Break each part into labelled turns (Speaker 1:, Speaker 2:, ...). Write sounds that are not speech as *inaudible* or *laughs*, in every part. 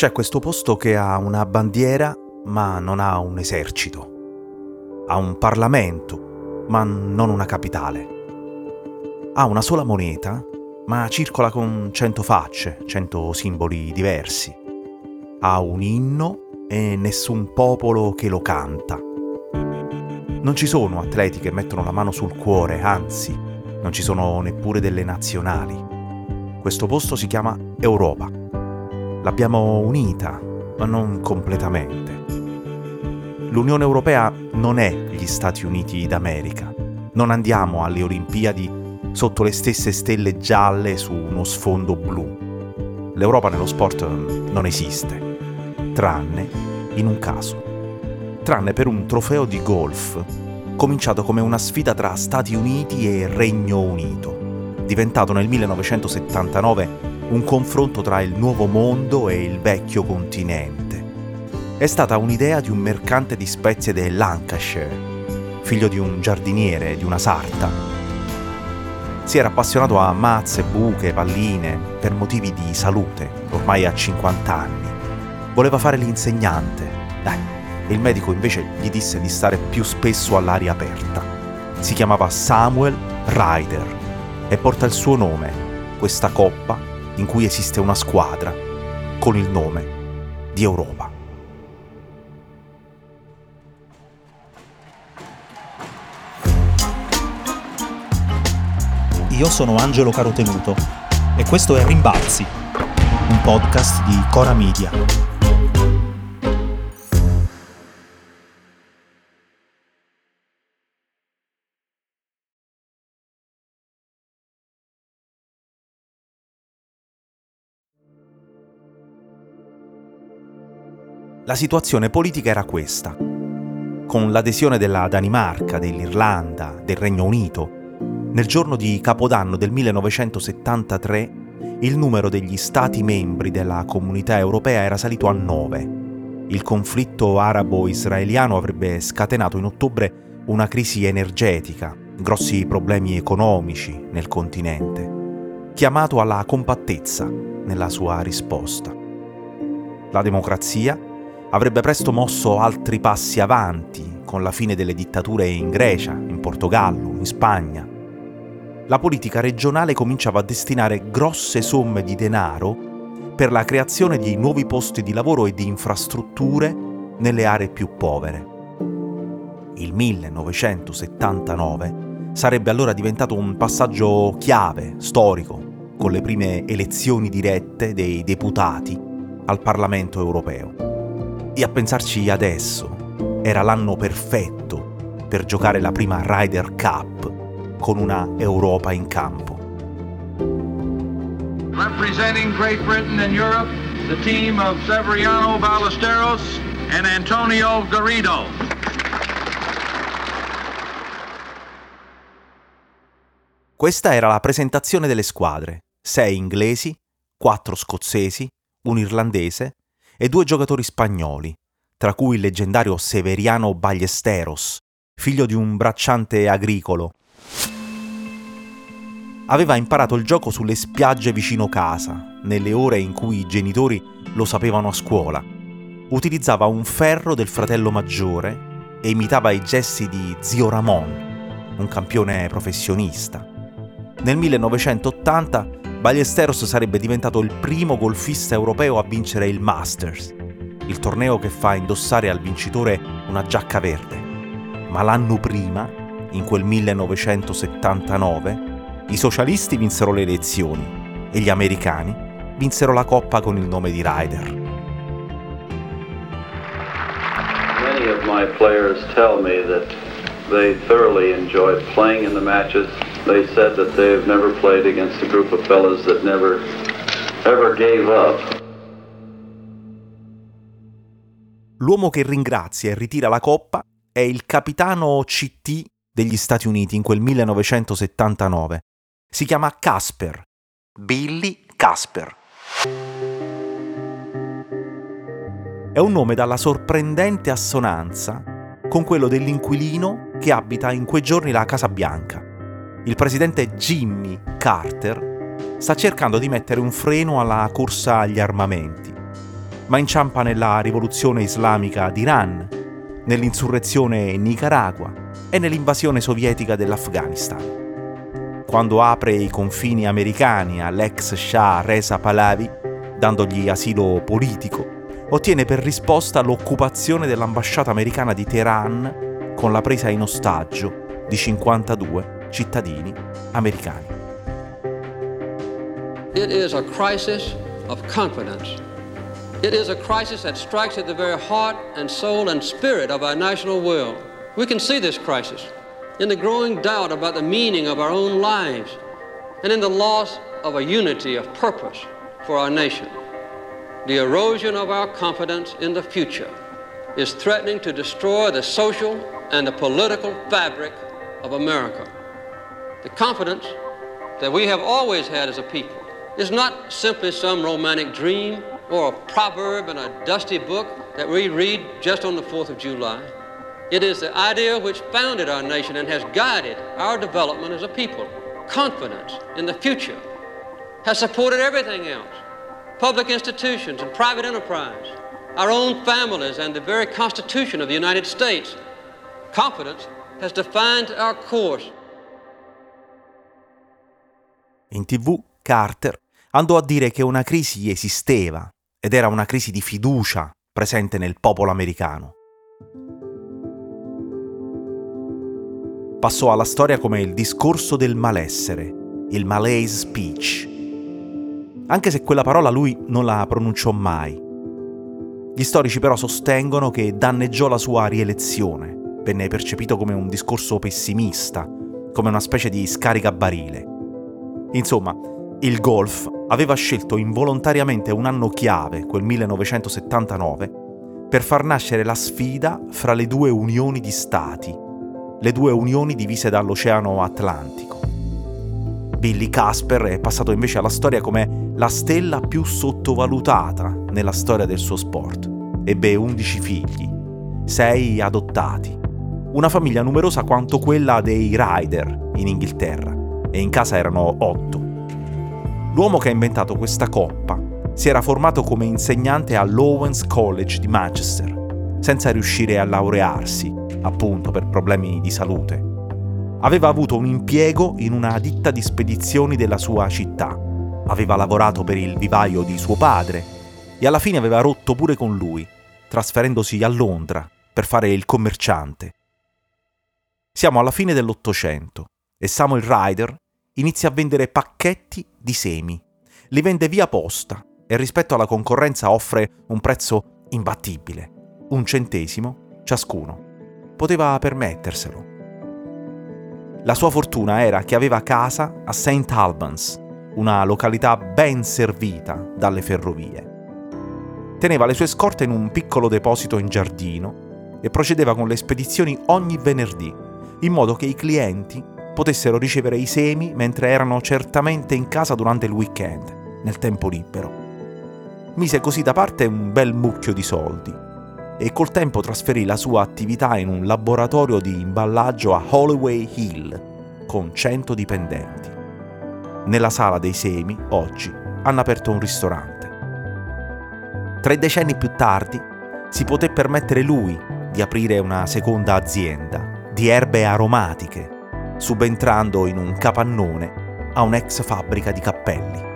Speaker 1: C'è questo posto che ha una bandiera ma non ha un esercito. Ha un Parlamento ma non una capitale. Ha una sola moneta ma circola con cento facce, cento simboli diversi. Ha un inno e nessun popolo che lo canta. Non ci sono atleti che mettono la mano sul cuore, anzi, non ci sono neppure delle nazionali. Questo posto si chiama Europa. L'abbiamo unita, ma non completamente. L'Unione Europea non è gli Stati Uniti d'America. Non andiamo alle Olimpiadi sotto le stesse stelle gialle su uno sfondo blu. L'Europa nello sport non esiste, tranne in un caso. Tranne per un trofeo di golf, cominciato come una sfida tra Stati Uniti e Regno Unito, diventato nel 1979 un confronto tra il nuovo mondo e il vecchio continente. È stata un'idea di un mercante di spezie del Lancashire, figlio di un giardiniere, di una sarta. Si era appassionato a mazze, buche, palline, per motivi di salute, ormai a 50 anni. Voleva fare l'insegnante. Dai, e il medico invece gli disse di stare più spesso all'aria aperta. Si chiamava Samuel Ryder e porta il suo nome, questa coppa in cui esiste una squadra con il nome di Europa.
Speaker 2: Io sono Angelo Carotenuto e questo è Rimbalzi, un podcast di Cora Media.
Speaker 1: La situazione politica era questa. Con l'adesione della Danimarca, dell'Irlanda, del Regno Unito, nel giorno di Capodanno del 1973 il numero degli Stati membri della comunità europea era salito a 9. Il conflitto arabo-israeliano avrebbe scatenato in ottobre una crisi energetica, grossi problemi economici nel continente, chiamato alla compattezza nella sua risposta. La democrazia avrebbe presto mosso altri passi avanti con la fine delle dittature in Grecia, in Portogallo, in Spagna. La politica regionale cominciava a destinare grosse somme di denaro per la creazione di nuovi posti di lavoro e di infrastrutture nelle aree più povere. Il 1979 sarebbe allora diventato un passaggio chiave, storico, con le prime elezioni dirette dei deputati al Parlamento europeo. E a pensarci adesso, era l'anno perfetto per giocare la prima Ryder Cup con una Europa in campo.
Speaker 3: Representing Great Britain and Europe, the team of Severiano Ballesteros and Antonio Garrido.
Speaker 1: Questa era la presentazione delle squadre. Sei inglesi, quattro scozzesi, un irlandese e due giocatori spagnoli, tra cui il leggendario Severiano Ballesteros, figlio di un bracciante agricolo. Aveva imparato il gioco sulle spiagge vicino casa, nelle ore in cui i genitori lo sapevano a scuola. Utilizzava un ferro del fratello maggiore e imitava i gesti di zio Ramon, un campione professionista. Nel 1980 Ballesteros sarebbe diventato il primo golfista europeo a vincere il Masters, il torneo che fa indossare al vincitore una giacca verde. Ma l'anno prima, in quel 1979, i socialisti vinsero le elezioni e gli americani vinsero la coppa con il nome di Ryder.
Speaker 4: Many of my players tell me that they thoroughly enjoyed playing in the matches. They said that they've never played against a group of fellas that never ever gave up.
Speaker 1: L'uomo che ringrazia e ritira la coppa è il capitano CT degli Stati Uniti in quel 1979. Si chiama Casper. Billy Casper. È un nome dalla sorprendente assonanza con quello dell'inquilino che abita in quei giorni la Casa Bianca. Il presidente Jimmy Carter sta cercando di mettere un freno alla corsa agli armamenti, ma inciampa nella rivoluzione islamica d'Iran, nell'insurrezione in Nicaragua e nell'invasione sovietica dell'Afghanistan. Quando apre i confini americani all'ex Shah Reza Pahlavi, dandogli asilo politico, ottiene per risposta l'occupazione dell'ambasciata americana di Teheran con la presa in ostaggio di 52 cittadini americani.
Speaker 5: It is a crisis of confidence. It is a crisis that strikes at the very heart and soul and spirit of our national will. We can see this crisis in the growing doubt about the meaning of our own lives and in the loss of a unity of purpose for our nation. The erosion of our confidence in the future is threatening to destroy the social and the political fabric of America. The confidence that we have always had as a people is not simply some romantic dream or a proverb in a dusty book that we read just on the 4th of July. It is the idea which founded our nation and has guided our development as a people. Confidence in the future has supported everything else public institutions and private enterprise, our own families, and the very Constitution of the United States. Confidence has defined our course.
Speaker 1: In tv Carter andò a dire che una crisi esisteva ed era una crisi di fiducia presente nel popolo americano. Passò alla storia come il discorso del malessere, il malaise speech. Anche se quella parola lui non la pronunciò mai. Gli storici però sostengono che danneggiò la sua rielezione, venne percepito come un discorso pessimista, come una specie di scaricabarile. Insomma, il golf aveva scelto involontariamente un anno chiave, quel 1979, per far nascere la sfida fra le due unioni di stati, le due unioni divise dall'Oceano Atlantico. Billy Casper è passato invece alla storia come la stella più sottovalutata nella storia del suo sport. Ebbe 11 figli, 6 adottati, una famiglia numerosa quanto quella dei Ryder in Inghilterra, e in casa erano 8. L'uomo che ha inventato questa coppa si era formato come insegnante all'Owens College di Manchester, senza riuscire a laurearsi appunto per problemi di salute. Aveva avuto un impiego in una ditta di spedizioni della sua città. Aveva lavorato per il vivaio di suo padre e alla fine aveva rotto pure con lui, trasferendosi a Londra per fare il commerciante. Siamo alla fine dell'Ottocento e Samuel Ryder inizia a vendere pacchetti di semi. Li vende via posta e rispetto alla concorrenza offre un prezzo imbattibile, un centesimo ciascuno poteva permetterselo. La sua fortuna era che aveva casa a St. Albans, una località ben servita dalle ferrovie. Teneva le sue scorte in un piccolo deposito in giardino e procedeva con le spedizioni ogni venerdì, in modo che i clienti potessero ricevere i semi mentre erano certamente in casa durante il weekend, nel tempo libero. Mise così da parte un bel mucchio di soldi e col tempo trasferì la sua attività in un laboratorio di imballaggio a Holloway Hill con 100 dipendenti. Nella sala dei semi, oggi, hanno aperto un ristorante. Tre decenni più tardi si poté permettere lui di aprire una seconda azienda di erbe aromatiche, subentrando in un capannone a un'ex fabbrica di cappelli.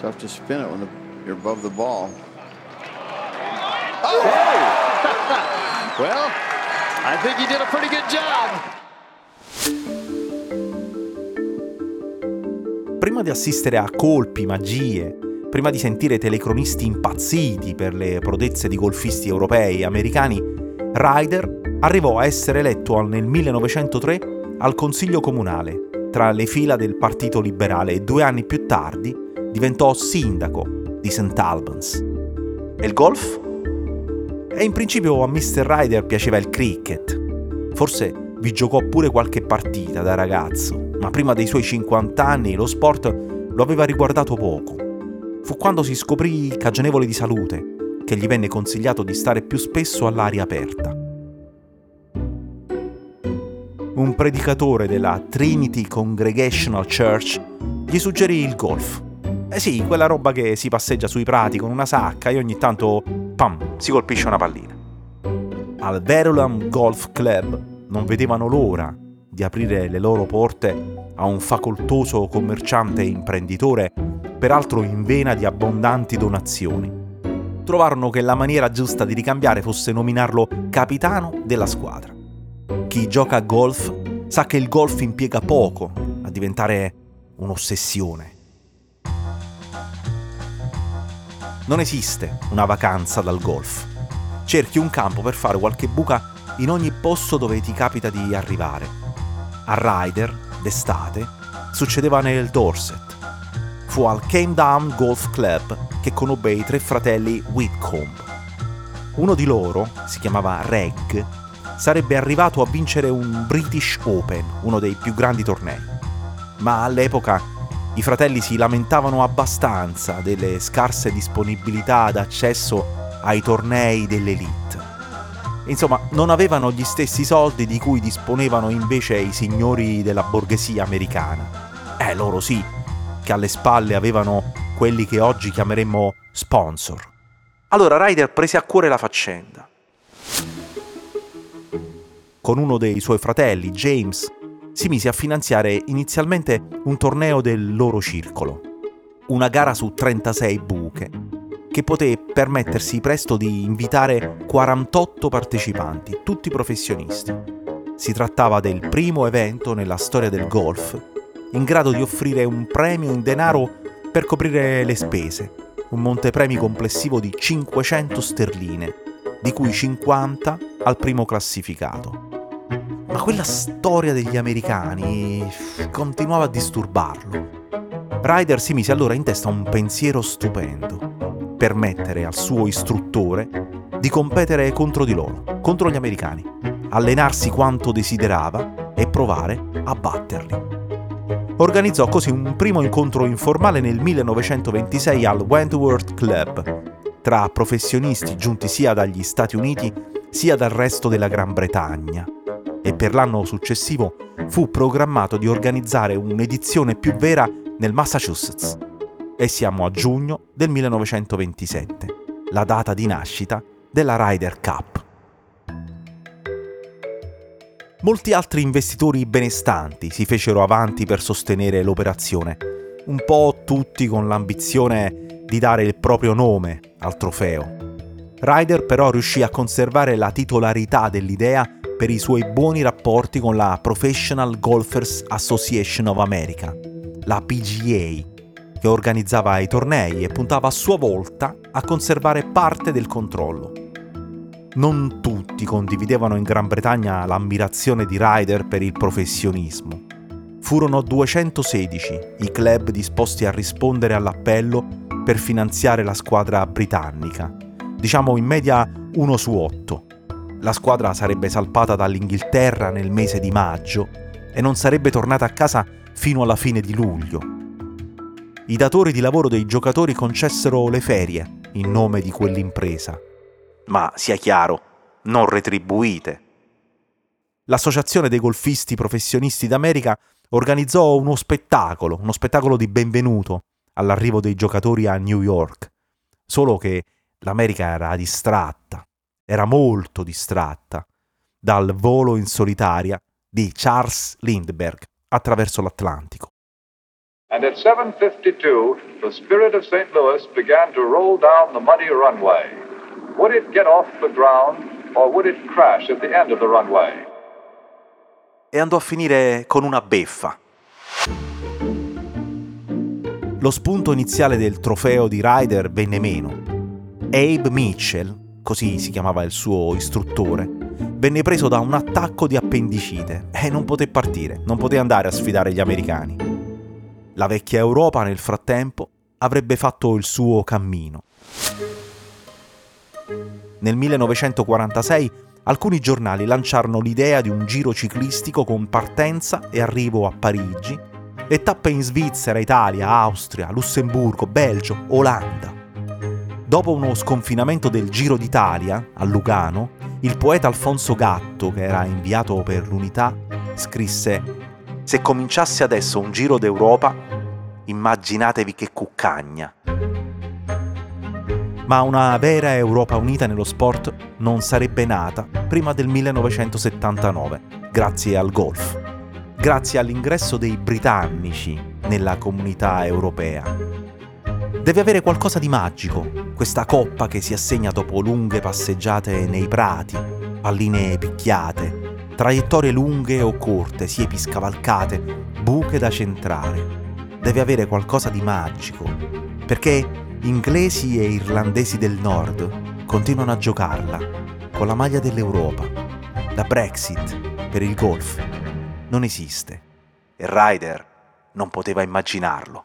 Speaker 6: Tough to spin it when the You're above the ball. Oh! *laughs* well, I think you did a pretty good job.
Speaker 1: Prima di assistere a colpi, magie, prima di sentire telecronisti impazziti per le prodezze di golfisti europei e americani, Ryder arrivò a essere eletto nel 1903 al Consiglio Comunale tra le fila del Partito Liberale e due anni più tardi diventò sindaco di St. Albans. E il golf? E in principio a Mr. Ryder piaceva il cricket. Forse vi giocò pure qualche partita da ragazzo, ma prima dei suoi 50 anni lo sport lo aveva riguardato poco fu quando si scoprì cagionevole di salute che gli venne consigliato di stare più spesso all'aria aperta. Un predicatore della Trinity Congregational Church gli suggerì il golf. Eh sì, quella roba che si passeggia sui prati con una sacca e ogni tanto, pam, si colpisce una pallina. Al Verulam Golf Club non vedevano l'ora di aprire le loro porte a un facoltoso commerciante e imprenditore peraltro in vena di abbondanti donazioni. Trovarono che la maniera giusta di ricambiare fosse nominarlo capitano della squadra. Chi gioca a golf sa che il golf impiega poco a diventare un'ossessione. Non esiste una vacanza dal golf. Cerchi un campo per fare qualche buca in ogni posto dove ti capita di arrivare. A Ryder, d'estate, succedeva nel Dorset, fu al Came Down Golf Club che conobbe i tre fratelli Whitcomb. Uno di loro, si chiamava Reg, sarebbe arrivato a vincere un British Open, uno dei più grandi tornei. Ma all'epoca i fratelli si lamentavano abbastanza delle scarse disponibilità d'accesso ai tornei dell'elite. Insomma, non avevano gli stessi soldi di cui disponevano invece i signori della borghesia americana. Eh, loro sì, che alle spalle avevano quelli che oggi chiameremmo sponsor. Allora Ryder prese a cuore la faccenda. Con uno dei suoi fratelli, James, si mise a finanziare inizialmente un torneo del loro circolo, una gara su 36 buche, che poté permettersi presto di invitare 48 partecipanti, tutti professionisti. Si trattava del primo evento nella storia del golf in grado di offrire un premio in denaro per coprire le spese, un montepremi complessivo di 500 sterline, di cui 50 al primo classificato. Ma quella storia degli americani continuava a disturbarlo. Ryder si mise allora in testa un pensiero stupendo, permettere al suo istruttore di competere contro di loro, contro gli americani, allenarsi quanto desiderava e provare a batterli. Organizzò così un primo incontro informale nel 1926 al Wentworth Club, tra professionisti giunti sia dagli Stati Uniti sia dal resto della Gran Bretagna, e per l'anno successivo fu programmato di organizzare un'edizione più vera nel Massachusetts. E siamo a giugno del 1927, la data di nascita della Ryder Cup. Molti altri investitori benestanti si fecero avanti per sostenere l'operazione, un po' tutti con l'ambizione di dare il proprio nome al trofeo. Ryder però riuscì a conservare la titolarità dell'idea per i suoi buoni rapporti con la Professional Golfers Association of America, la PGA, che organizzava i tornei e puntava a sua volta a conservare parte del controllo non tutti condividevano in Gran Bretagna l'ammirazione di Ryder per il professionismo. Furono 216 i club disposti a rispondere all'appello per finanziare la squadra britannica, diciamo in media uno su otto. La squadra sarebbe salpata dall'Inghilterra nel mese di maggio e non sarebbe tornata a casa fino alla fine di luglio. I datori di lavoro dei giocatori concessero le ferie in nome di quell'impresa ma sia chiaro, non retribuite. L'Associazione dei golfisti professionisti d'America organizzò uno spettacolo, uno spettacolo di benvenuto all'arrivo dei giocatori a New York. Solo che l'America era distratta, era molto distratta dal volo in solitaria di Charles Lindbergh attraverso l'Atlantico.
Speaker 7: And at 7:52 the Spirit of St. Louis began to roll down the muddy runway. Would it get off the ground or would it crash at the end of the runway?
Speaker 1: E andò a finire con una beffa. lo spunto iniziale del trofeo di Ryder venne meno. Abe Mitchell, così si chiamava il suo istruttore, venne preso da un attacco di appendicite e non poté partire, non poté andare a sfidare gli americani. La vecchia Europa nel frattempo avrebbe fatto il suo cammino. Nel 1946 alcuni giornali lanciarono l'idea di un giro ciclistico con partenza e arrivo a Parigi e tappe in Svizzera, Italia, Austria, Lussemburgo, Belgio, Olanda. Dopo uno sconfinamento del Giro d'Italia a Lugano, il poeta Alfonso Gatto, che era inviato per l'unità, scrisse Se cominciasse adesso un Giro d'Europa, immaginatevi che cuccagna. Ma una vera Europa unita nello sport non sarebbe nata prima del 1979, grazie al golf grazie all'ingresso dei britannici nella comunità europea. Deve avere qualcosa di magico, questa coppa che si assegna dopo lunghe passeggiate nei prati, palline picchiate, traiettorie lunghe o corte, siepi scavalcate, buche da centrare. Deve avere qualcosa di magico, perché inglesi e irlandesi del nord continuano a giocarla con la maglia dell'Europa. La Brexit per il golf non esiste e Ryder non poteva immaginarlo.